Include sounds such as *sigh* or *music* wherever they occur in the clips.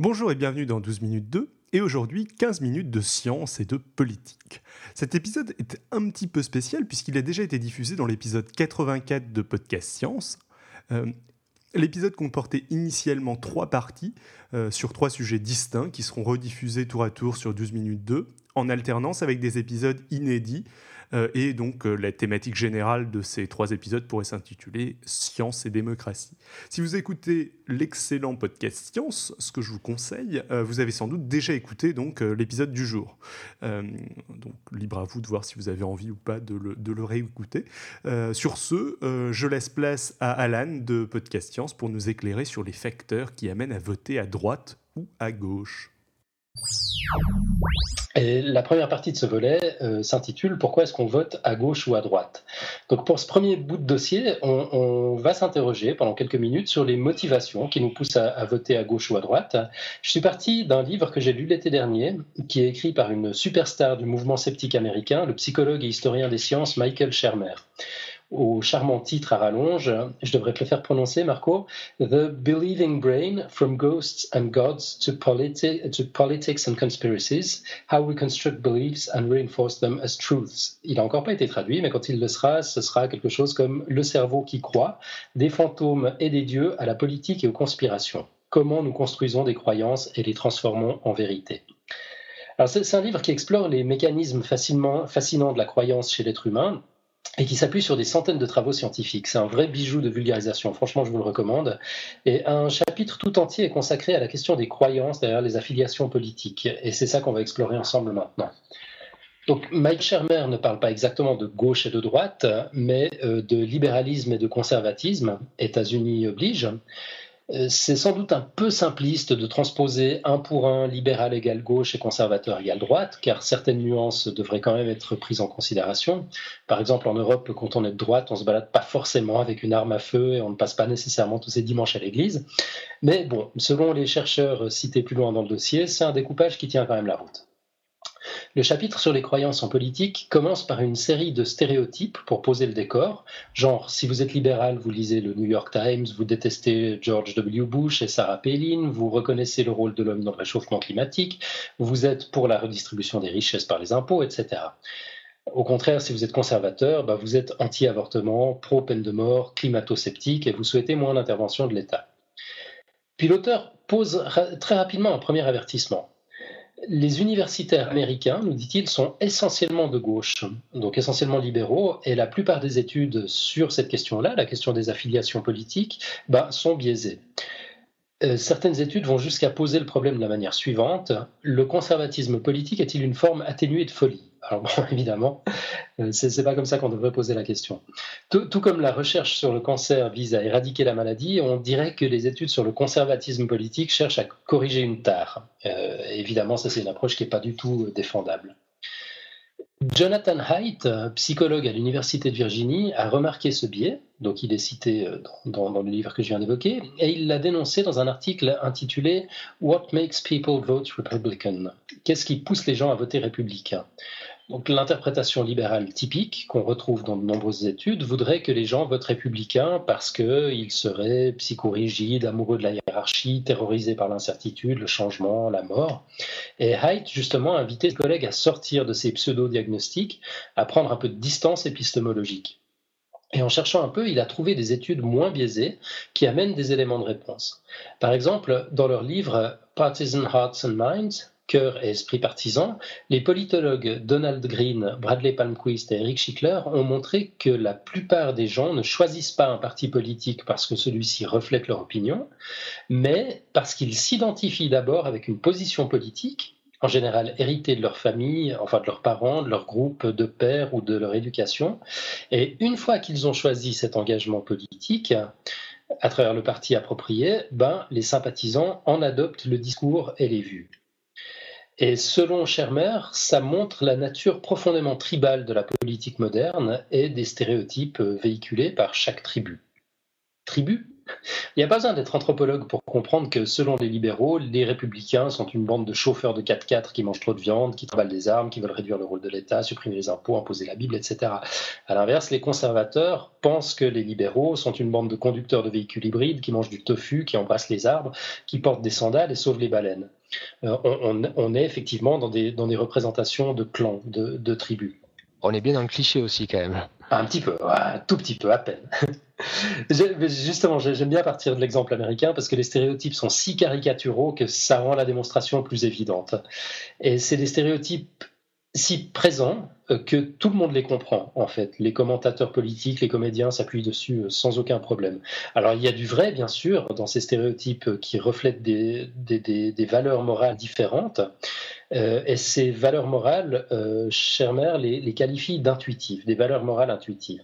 Bonjour et bienvenue dans 12 minutes 2 et aujourd'hui 15 minutes de science et de politique. Cet épisode est un petit peu spécial puisqu'il a déjà été diffusé dans l'épisode 84 de Podcast Science. Euh, l'épisode comportait initialement trois parties euh, sur trois sujets distincts qui seront rediffusés tour à tour sur 12 minutes 2 en alternance avec des épisodes inédits et donc euh, la thématique générale de ces trois épisodes pourrait s'intituler Science et démocratie. Si vous écoutez l'excellent podcast Science, ce que je vous conseille, euh, vous avez sans doute déjà écouté donc l'épisode du jour. donc libre à vous de voir si vous avez envie ou pas de le, de le réécouter. sur ce, je laisse place à Alan de Podcast Science pour nous éclairer sur les facteurs qui amènent à voter à droite ou à gauche la première partie de ce volet euh, s'intitule Pourquoi est-ce qu'on vote à gauche ou à droite? Donc pour ce premier bout de dossier, on, va s'interroger pendant quelques minutes sur les motivations qui nous poussent à, voter à gauche ou à droite. Je suis parti d'un livre que j'ai lu l'été dernier, qui est écrit par une superstar du mouvement sceptique américain, le psychologue et historien des sciences Michael Shermer au charmant titre à rallonge, je devrais faire prononcer, Marco, The Believing Brain from Ghosts and Gods to, to Politics and Conspiracies, How We Construct Beliefs and Reinforce Them as Truths. Il n'a encore pas été traduit, mais quand il le sera, ce sera quelque chose comme Le cerveau qui croit, des fantômes et des dieux à la politique et aux conspirations. Comment nous construisons des croyances et les transformons en vérité. C'est un livre qui explore les mécanismes fascinants de la croyance chez l'être humain et qui s'appuie sur des centaines de travaux scientifiques. C'est un vrai bijou de vulgarisation, franchement je vous le recommande. Et un chapitre tout entier est consacré à la question des croyances derrière les affiliations politiques. Et c'est ça qu'on va explorer ensemble maintenant. Donc Mike Shermer ne parle pas exactement de gauche et de droite, mais euh, de libéralisme et de conservatisme, États-Unis oblige. Euh, c'est sans doute un peu simpliste de transposer un pour un libéral égal gauche et conservateur égal droite, car certaines nuances devraient quand même être prises en considération. Par exemple, en Europe, quand on est de droite, on se balade pas forcément avec une arme à feu et on ne passe pas nécessairement tous ces dimanches à l'église. Mais bon, selon les chercheurs cités plus loin dans le dossier, c'est un découpage qui tient quand même la route. Le chapitre sur les croyances en politique commence par une série de stéréotypes pour poser le décor, genre si vous êtes libéral, vous lisez le New York Times, vous détestez George W. Bush et Sarah Palin, vous reconnaissez le rôle de l'homme dans le réchauffement climatique, vous êtes pour la redistribution des richesses par les impôts, etc. Au contraire, si vous êtes conservateur, bah, vous êtes anti-avortement, pro-peine de mort, climato-sceptique et vous souhaitez moins d'intervention de l'État. Puis l'auteur pose très rapidement un premier avertissement les universitaires américains, nous dit-il, sont essentiellement de gauche, donc essentiellement libéraux, et la plupart des études sur cette question-là, la question des affiliations politiques, bah, sont biaisées. Euh, certaines études vont jusqu'à poser le problème de la manière suivante. Le conservatisme politique est-il une forme atténuée de folie? Alors bon, *laughs* évidemment, euh, ce n'est pas comme ça qu'on devrait poser la question. Tout, comme la recherche sur le cancer vise à éradiquer la maladie, on dirait que les études sur le conservatisme politique cherchent à corriger une tare. Euh, évidemment, ça c'est une approche qui n'est pas du tout défendable. Jonathan Haidt, psychologue à l'Université de Virginie, a remarqué ce biais, donc il est cité euh, dans, le livre que je viens d'évoquer, et il l'a dénoncé dans un article intitulé What makes people vote Republican Qu'est-ce qui pousse les gens à voter républicain? Donc l'interprétation libérale typique qu'on retrouve dans de nombreuses études voudrait que les gens votent républicains parce qu'ils seraient psychorigides, amoureux de la hiérarchie, terrorisés par l'incertitude, le changement, la mort. Et Haidt, justement, a invité ses collègues à sortir de ces pseudo-diagnostics, à prendre un peu de distance épistémologique. Et en cherchant un peu, il a trouvé des études moins biaisées qui amènent des éléments de réponse. Par exemple, dans leur livre Partisan Hearts and Minds, cœur et esprit partisan, les politologues Donald Green, Bradley Palmquist et Eric Schickler ont montré que la plupart des gens ne choisissent pas un parti politique parce que celui-ci reflète leur opinion, mais parce qu'ils s'identifient d'abord avec une position politique, en général héritée de leur famille, enfin de leurs parents, de leur groupe de pères ou de leur éducation. Et une fois qu'ils ont choisi cet engagement politique, à travers le parti approprié, ben, les sympathisants en adoptent le discours et les vues. Et selon Schermer, ça montre la nature profondément tribale de la politique moderne et des stéréotypes véhiculés par chaque tribu. Tribu Il n'y a pas besoin d'être anthropologue pour comprendre que selon les libéraux, les républicains sont une bande de chauffeurs de 4x4 qui mangent trop de viande, qui travaillent des armes, qui veulent réduire le rôle de l'État, supprimer les impôts, imposer la Bible, etc. À l'inverse, les conservateurs pensent que les libéraux sont une bande de conducteurs de véhicules hybrides qui mangent du tofu, qui embrassent les arbres, qui portent des sandales et sauvent les baleines. Euh, on, est effectivement dans des, représentations de clans, de tribus. On est bien dans le cliché aussi quand même. Un petit peu, un tout petit peu, à peine. *laughs* Justement, j'aime bien partir de l'exemple américain parce que les stéréotypes sont si caricaturaux que ça rend la démonstration plus évidente. Et c'est des stéréotypes si présents euh, que tout le monde les comprend, en fait. Les commentateurs politiques, les comédiens s'appuient dessus euh, sans aucun problème. Alors, il y a du vrai, bien sûr, dans ces stéréotypes qui reflètent des, des, valeurs morales différentes. Et ces valeurs morales, euh, Schermer les, les qualifie d'intuitives, des valeurs morales intuitives.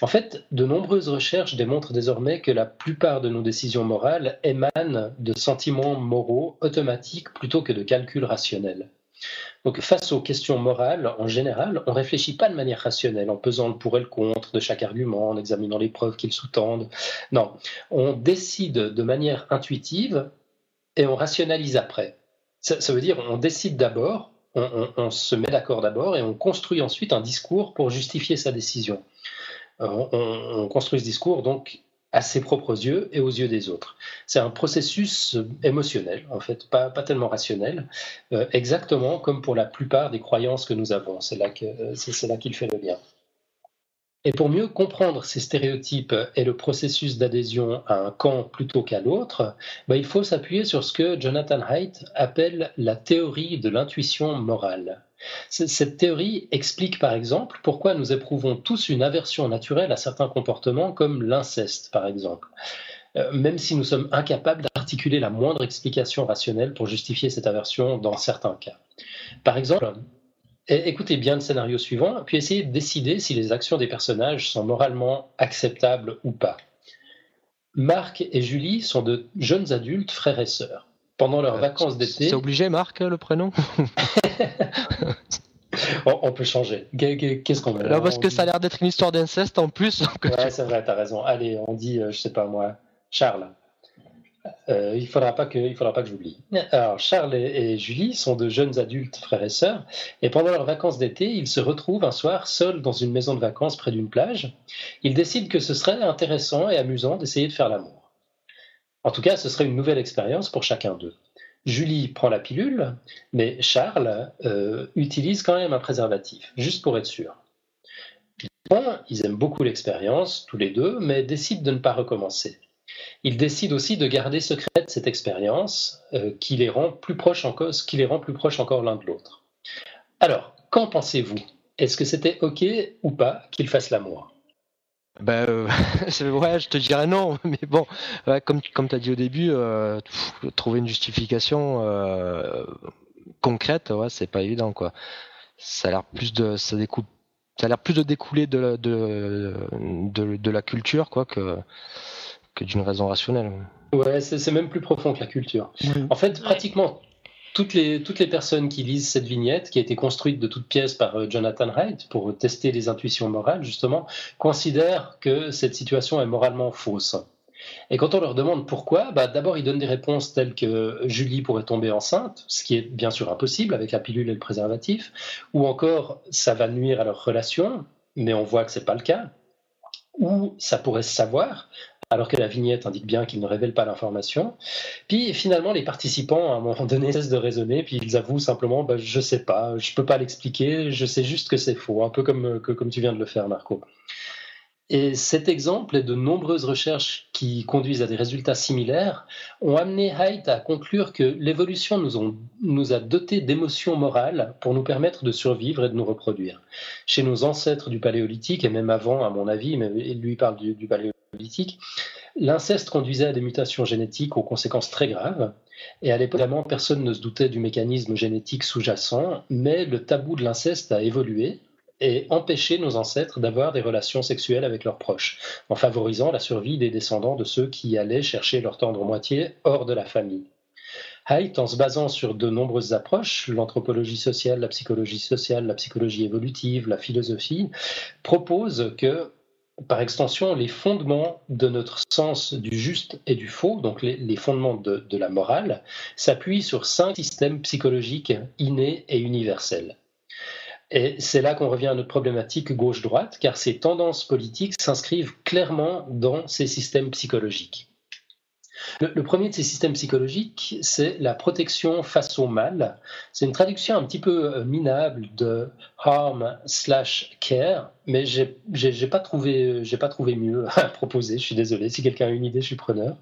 En fait, de nombreuses recherches démontrent désormais que la plupart de nos décisions morales émanent de sentiments moraux automatiques plutôt que de calculs rationnels. Donc, face aux questions morales, en général, on ne réfléchit pas de manière rationnelle, en pesant le pour et le contre de chaque argument, en examinant les preuves qu'ils sous-tendent. Non, on décide de manière intuitive et on rationalise après. Ça, veut dire on décide d'abord, on, se met d'accord d'abord et on construit ensuite un discours pour justifier sa décision. Euh, on, on construit ce discours donc à ses propres yeux et aux yeux des autres. C'est un processus émotionnel, en fait, pas, pas tellement rationnel, euh, exactement comme pour la plupart des croyances que nous avons. C'est là qu'il fait le lien. Et pour mieux comprendre ces stéréotypes et le processus d'adhésion à un camp plutôt qu'à l'autre, bah, il faut s'appuyer sur ce que Jonathan Haidt appelle la théorie de l'intuition morale. Cette théorie explique par exemple pourquoi nous éprouvons tous une aversion naturelle à certains comportements comme l'inceste par exemple, euh, même si nous sommes incapables d'articuler la moindre explication rationnelle pour justifier cette aversion dans certains cas. Par exemple, écoutez bien le scénario suivant, puis essayez de décider si les actions des personnages sont moralement acceptables ou pas. Marc et Julie sont de jeunes adultes, frères et sœurs pendant leurs euh, vacances d'été. C'est obligé, Marc, le prénom? *laughs* On, peut changer. Qu'est-ce qu'on veut? Parce que ça a l'air d'être une histoire d'inceste en plus. Ouais, c'est vrai, t'as raison. Allez, on dit, euh, je sais pas moi, Charles. Euh, il ne faudra pas que, j'oublie. Alors, Charles et, Julie sont de jeunes adultes, frères et sœurs, et pendant leurs vacances d'été, ils se retrouvent un soir seuls dans une maison de vacances près d'une plage. Ils décident que ce serait intéressant et amusant d'essayer de faire l'amour. En tout cas, ce serait une nouvelle expérience pour chacun d'eux. Julie prend la pilule, mais Charles euh, utilise quand même un préservatif, juste pour être sûr. Ils aiment beaucoup l'expérience, tous les deux, mais décident de ne pas recommencer. Ils décident aussi de garder secrète cette expérience euh, qui, les rend plus proches encore, qui les rend plus proches encore l'un de l'autre. Alors, qu'en pensez-vous? Est-ce que c'était OK ou pas qu'ils fassent l'amour? Ben, euh, *laughs* je te dirais non, *laughs* mais bon, comme, tu as dit au début, euh, trouver une justification euh, concrète, ouais, c'est pas évident. Ça a l'air plus de, ça découle, ça a l'air plus de découler de, de, de, de, la culture, quoi, que, que d'une raison rationnelle. Ouais, c'est même plus profond que la culture. En fait, pratiquement toutes les, toutes les personnes qui lisent cette vignette, qui a été construite de toutes pièces par euh, Jonathan Haidt pour tester les intuitions morales, justement, considèrent que cette situation est moralement fausse. Et quand on leur demande pourquoi, bah d'abord ils donnent des réponses telles que Julie pourrait tomber enceinte, ce qui est bien sûr impossible avec la pilule et le préservatif, ou encore ça va nuire à leur relation, mais on voit que c'est pas le cas, ou ça pourrait se savoir, alors que la vignette indique bien qu'il ne révèle pas l'information. Puis finalement, les participants, à un moment donné, *laughs* cessent de raisonner, puis ils avouent simplement bah, Je sais pas, je peux pas l'expliquer, je sais juste que c'est faux, un peu comme, comme tu viens de le faire, Marco. Et cet exemple et de nombreuses recherches qui conduisent à des résultats similaires ont amené Haidt à conclure que l'évolution nous, nous, a dotés d'émotions morales pour nous permettre de survivre et de nous reproduire. Chez nos ancêtres du paléolithique, et même avant, à mon avis, mais lui parle du, du paléolithique, l'inceste conduisait à des mutations génétiques aux conséquences très graves. Et à l'époque, personne ne se doutait du mécanisme génétique sous-jacent, mais le tabou de l'inceste a évolué et empêché nos ancêtres d'avoir des relations sexuelles avec leurs proches, en favorisant la survie des descendants de ceux qui allaient chercher leur tendre moitié hors de la famille. Haidt, en se basant sur de nombreuses approches, l'anthropologie sociale, la psychologie sociale, la psychologie évolutive, la philosophie, propose que par extension, les fondements de notre sens du juste et du faux, donc les, fondements de, la morale, s'appuient sur cinq systèmes psychologiques innés et universels. Et c'est là qu'on revient à notre problématique gauche-droite, car ces tendances politiques s'inscrivent clairement dans ces systèmes psychologiques. Le, premier de ces systèmes psychologiques, c'est la protection face au mal. C'est une traduction un petit peu euh, minable de harm slash care, mais j'ai pas trouvé j'ai pas trouvé mieux *laughs* à proposer. Je suis désolé. Si quelqu'un a une idée, je suis preneur.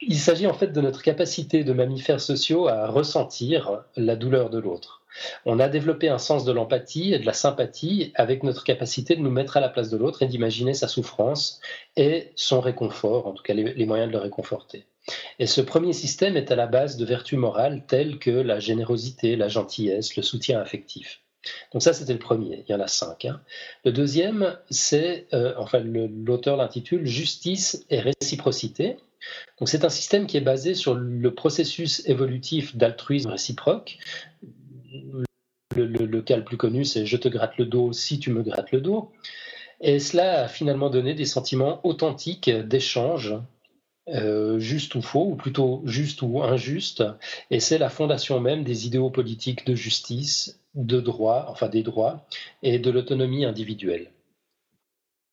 Il s'agit en fait de notre capacité de mammifères sociaux à ressentir la douleur de l'autre. On a développé un sens de l'empathie et de la sympathie avec notre capacité de nous mettre à la place de l'autre et d'imaginer sa souffrance et son réconfort, en tout cas les, moyens de le réconforter. Et ce premier système est à la base de vertus morales telles que la générosité, la gentillesse, le soutien affectif. Donc ça, c'était le premier. Il y en a cinq. Hein. Le deuxième, c'est, euh, enfin, l'auteur l'intitule Justice et réciprocité. Donc c'est un système qui est basé sur le processus évolutif d'altruisme réciproque, le, cas le plus connu, c'est je te gratte le dos si tu me grattes le dos. Et cela a finalement donné des sentiments authentiques d'échange, euh, juste ou faux, ou plutôt juste ou injuste. Et c'est la fondation même des idéaux politiques de justice, de droit, enfin des droits, et de l'autonomie individuelle.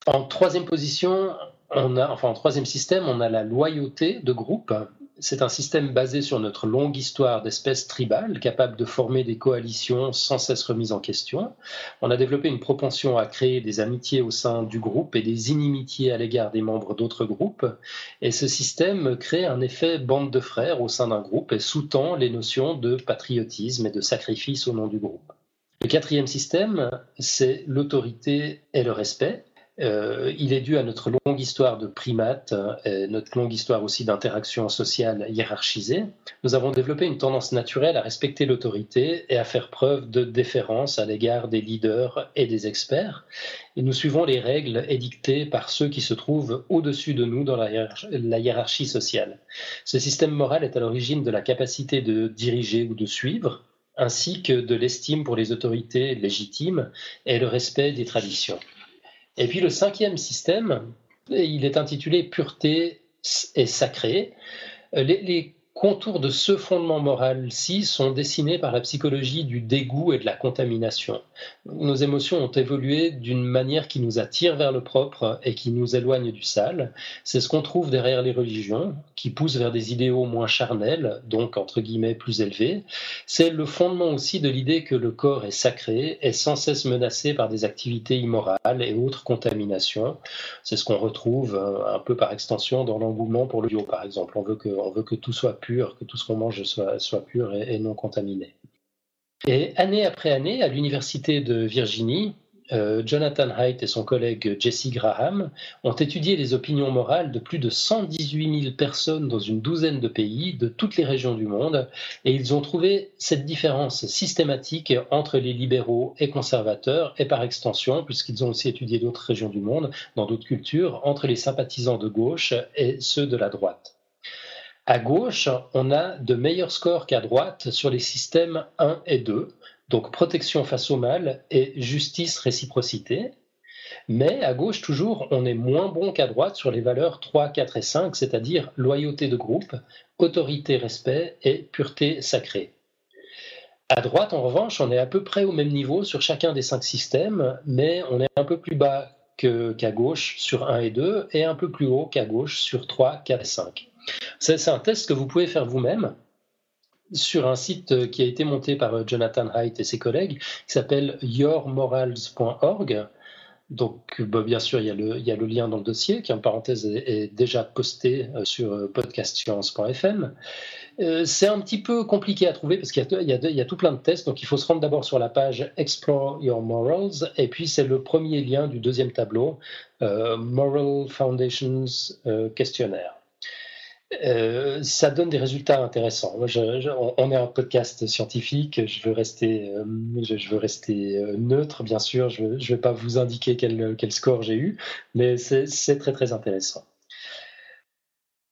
En troisième position, on a, enfin en troisième système, on a la loyauté de groupe c'est un système basé sur notre longue histoire d'espèces tribales, capable de former des coalitions sans cesse remises en question. On a développé une propension à créer des amitiés au sein du groupe et des inimitiés à l'égard des membres d'autres groupes. Et ce système crée un effet bande de frères au sein d'un groupe et sous-tend les notions de patriotisme et de sacrifice au nom du groupe. Le quatrième système, c'est l'autorité et le respect. Euh, il est dû à notre longue histoire de primates, et notre longue histoire aussi d'interaction sociale hiérarchisée. Nous avons développé une tendance naturelle à respecter l'autorité et à faire preuve de déférence à l'égard des leaders et des experts. Et nous suivons les règles édictées par ceux qui se trouvent au-dessus de nous dans la hiérarchie sociale. Ce système moral est à l'origine de la capacité de diriger ou de suivre, ainsi que de l'estime pour les autorités légitimes et le respect des traditions. Et puis le cinquième système, il est intitulé Pureté et sacré. Les, contours de ce fondement moral-ci sont dessinés par la psychologie du dégoût et de la contamination. Nos émotions ont évolué d'une manière qui nous attire vers le propre et qui nous éloigne du sale. C'est ce qu'on trouve derrière les religions, qui poussent vers des idéaux moins charnels, donc entre guillemets plus élevés. C'est le fondement aussi de l'idée que le corps est sacré, est sans cesse menacé par des activités immorales et autres contaminations. C'est ce qu'on retrouve euh, un peu par extension dans l'engouement pour le bio, par exemple. On veut que, veut que tout soit que tout ce qu'on mange soit, pur et, non contaminé. Et année après année, à l'Université de Virginie, euh, Jonathan Haidt et son collègue Jesse Graham ont étudié les opinions morales de plus de 118 000 personnes dans une douzaine de pays, de toutes les régions du monde, et ils ont trouvé cette différence systématique entre les libéraux et conservateurs, et par extension, puisqu'ils ont aussi étudié d'autres régions du monde, dans d'autres cultures, entre les sympathisants de gauche et ceux de la droite. À gauche, on a de meilleurs scores qu'à droite sur les systèmes 1 et 2, donc protection face au mal et justice réciprocité. Mais à gauche, toujours, on est moins bon qu'à droite sur les valeurs 3, 4 et 5, c'est-à-dire loyauté de groupe, autorité, respect et pureté sacrée. À droite, en revanche, on est à peu près au même niveau sur chacun des cinq systèmes, mais on est un peu plus bas qu'à gauche sur 1 et 2 et un peu plus haut qu'à gauche sur 3, 4 et 5. C'est un test que vous pouvez faire vous-même sur un site qui a été monté par euh, Jonathan Haidt et ses collègues, qui s'appelle yourmorals.org. Donc, bah, bien sûr, il y, a le, lien dans le dossier qui, en parenthèse, est, déjà posté euh, sur euh, podcastscience.fm. c'est un petit peu compliqué à trouver parce qu'il y, y, a tout plein de tests. Donc, il faut se rendre d'abord sur la page Explore Your Morals. Et puis, c'est le premier lien du deuxième tableau, Moral Foundations Questionnaire. Euh, ça donne des résultats intéressants. on est un podcast scientifique, je veux rester, euh, euh, neutre, bien sûr, je ne vais pas vous indiquer quel, quel score j'ai eu, mais c'est très très intéressant.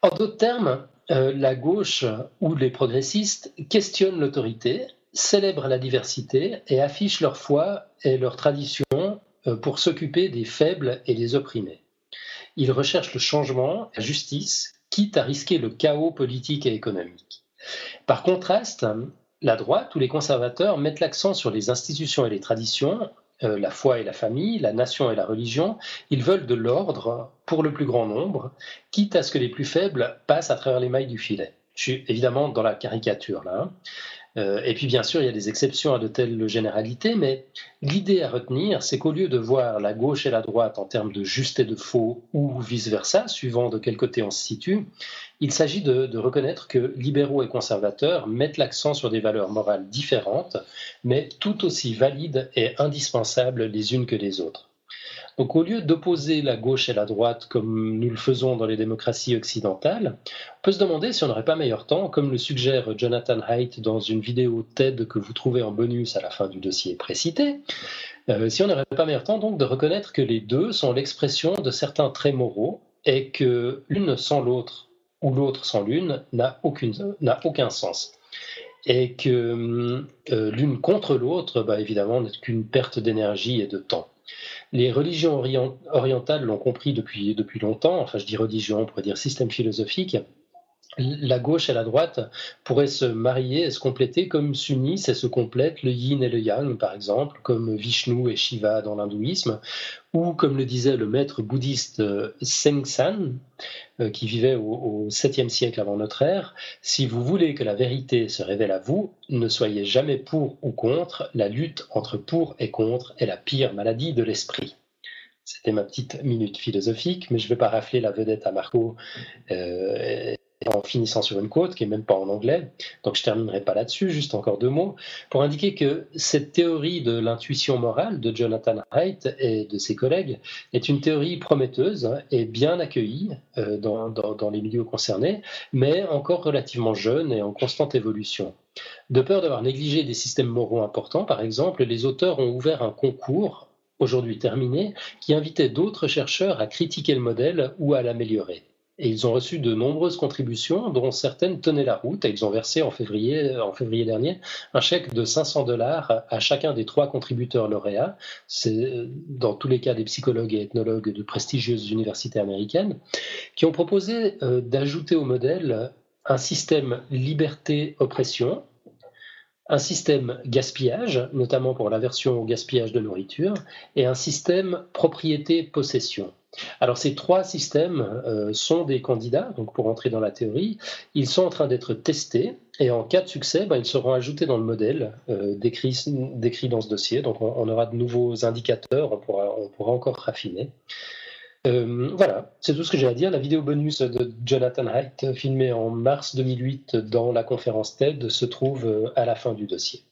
En d'autres termes, la gauche ou les progressistes questionnent l'autorité, célèbrent la diversité et affichent leur foi et leur tradition pour s'occuper des faibles et des opprimés. Ils recherchent le changement, la justice, quitte à risquer le chaos politique et économique. Par contraste, la droite ou les conservateurs mettent l'accent sur les institutions et les traditions, euh, la foi et la famille, la nation et la religion. Ils veulent de l'ordre pour le plus grand nombre, quitte à ce que les plus faibles passent à travers les mailles du filet. Je suis évidemment dans la caricature là. Hein. Euh, et puis bien sûr, il y a des exceptions à de telles généralités, mais l'idée à retenir, c'est qu'au lieu de voir la gauche et la droite en termes de juste et de faux, ou vice-versa, suivant de quel côté on se situe, il s'agit de, de, reconnaître que libéraux et conservateurs mettent l'accent sur des valeurs morales différentes, mais tout aussi valides et indispensables les unes que les autres. Donc au lieu d'opposer la gauche et la droite comme nous le faisons dans les démocraties occidentales, on peut se demander si on n'aurait pas meilleur temps, comme le suggère Jonathan Haidt dans une vidéo TED que vous trouvez en bonus à la fin du dossier précité, euh, si on n'aurait pas meilleur temps donc de reconnaître que les deux sont l'expression de certains traits moraux et que l'une sans l'autre ou l'autre sans l'une n'a aucun sens et que euh, l'une contre l'autre, bah, évidemment, n'est qu'une perte d'énergie et de temps. Les religions orientales l'ont compris depuis, depuis longtemps, enfin je dis religion, on pourrait dire système philosophique, la gauche et la droite pourraient se marier et se compléter comme s'unissent et se complètent le yin et le yang, par exemple, comme Vishnu et Shiva dans l'hindouisme, ou comme le disait le maître bouddhiste euh, Sengsan, euh, qui vivait au, 7e siècle avant notre ère, si vous voulez que la vérité se révèle à vous, ne soyez jamais pour ou contre, la lutte entre pour et contre est la pire maladie de l'esprit. C'était ma petite minute philosophique, mais je ne vais pas rafler la vedette à Marco. Euh, en finissant sur une quote qui est même pas en anglais. Donc je terminerai pas là-dessus, juste encore deux mots pour indiquer que cette théorie de l'intuition morale de Jonathan Haidt et de ses collègues est une théorie prometteuse et bien accueillie euh, dans, dans, les milieux concernés, mais encore relativement jeune et en constante évolution. De peur d'avoir négligé des systèmes moraux importants, par exemple, les auteurs ont ouvert un concours aujourd'hui terminé, qui invitait d'autres chercheurs à critiquer le modèle ou à l'améliorer. Et ils ont reçu de nombreuses contributions, dont certaines tenaient la route. Ils ont versé en février, en février dernier un chèque de 500 dollars à chacun des trois contributeurs lauréats. C'est dans tous les cas des psychologues et ethnologues de prestigieuses universités américaines, qui ont proposé euh, d'ajouter au modèle un système liberté-oppression, un système gaspillage, notamment pour l'aversion au gaspillage de nourriture, et un système propriété-possession. Alors ces trois systèmes euh, sont des candidats, donc pour entrer dans la théorie, ils sont en train d'être testés et en cas de succès, ben, ils seront ajoutés dans le modèle euh, décrit, dans ce dossier. Donc on, aura de nouveaux indicateurs, on pourra, encore raffiner. Euh, voilà, c'est tout ce que j'ai à dire. La vidéo bonus de Jonathan Haidt, filmée en mars 2008 dans la conférence TED, se trouve à la fin du dossier.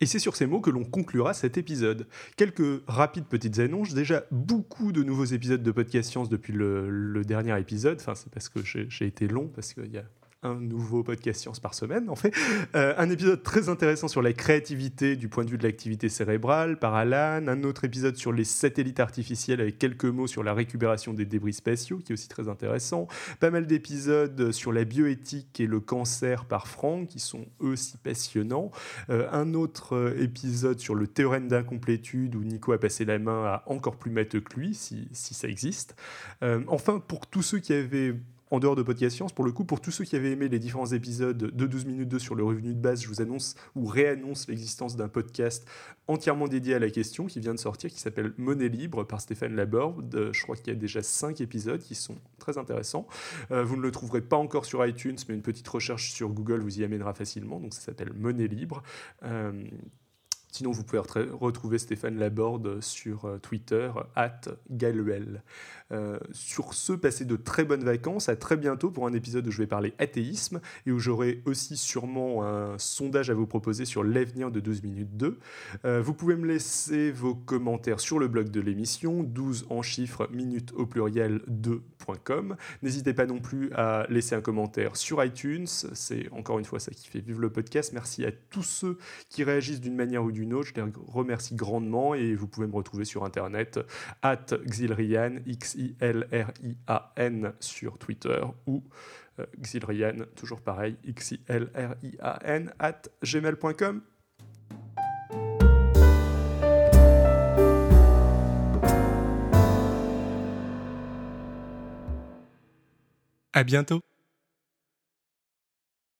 Et c'est sur ces mots que l'on conclura cet épisode. Quelques rapides petites annonces. Déjà, beaucoup de nouveaux épisodes de Podcast Science depuis le, dernier épisode. Enfin, c'est parce que j'ai été long, parce qu'il y a un nouveau podcast science par semaine, en fait. Euh, un épisode très intéressant sur la créativité du point de vue de l'activité cérébrale par Alan. Un autre épisode sur les satellites artificiels avec quelques mots sur la récupération des débris spatiaux, qui est aussi très intéressant. Pas mal d'épisodes sur la bioéthique et le cancer par Franck, qui sont eux aussi passionnants. Euh, un autre euh, épisode sur le théorème d'incomplétude, où Nico a passé la main à encore plus matheux que lui, si, si ça existe. enfin, pour tous ceux qui avaient en dehors de Podcast Science, pour le coup, pour tous ceux qui avaient aimé les différents épisodes de 12 minutes 2 sur le revenu de base, je vous annonce ou réannonce l'existence d'un podcast entièrement dédié à la question qui vient de sortir, qui s'appelle Monnaie libre par Stéphane Laborde. Je crois qu'il y a déjà 5 épisodes qui sont très intéressants. Euh, vous ne le trouverez pas encore sur iTunes, mais une petite recherche sur Google vous y amènera facilement. Donc ça s'appelle Monnaie libre. Euh, Sinon, vous pouvez retrouver Stéphane Laborde sur euh, Twitter, at Galuel. Euh, sur ce, passez de très bonnes vacances. À très bientôt pour un épisode où je vais parler athéisme et où j'aurai aussi sûrement un sondage à vous proposer sur l'avenir de 12 minutes 2. Euh, vous pouvez me laisser vos commentaires sur le blog de l'émission, 12 en chiffres, minutes au pluriel 2.com. N'hésitez pas non plus à laisser un commentaire sur iTunes. C'est encore une fois ça qui fait vivre le podcast. Merci à tous ceux qui réagissent d'une manière ou d'une je les remercie grandement et vous pouvez me retrouver sur Internet at Xilrian, X-I-L-R-I-A-N sur Twitter ou euh, Xilrian, toujours pareil, X-I-L-R-I-A-N at gmail.com. À bientôt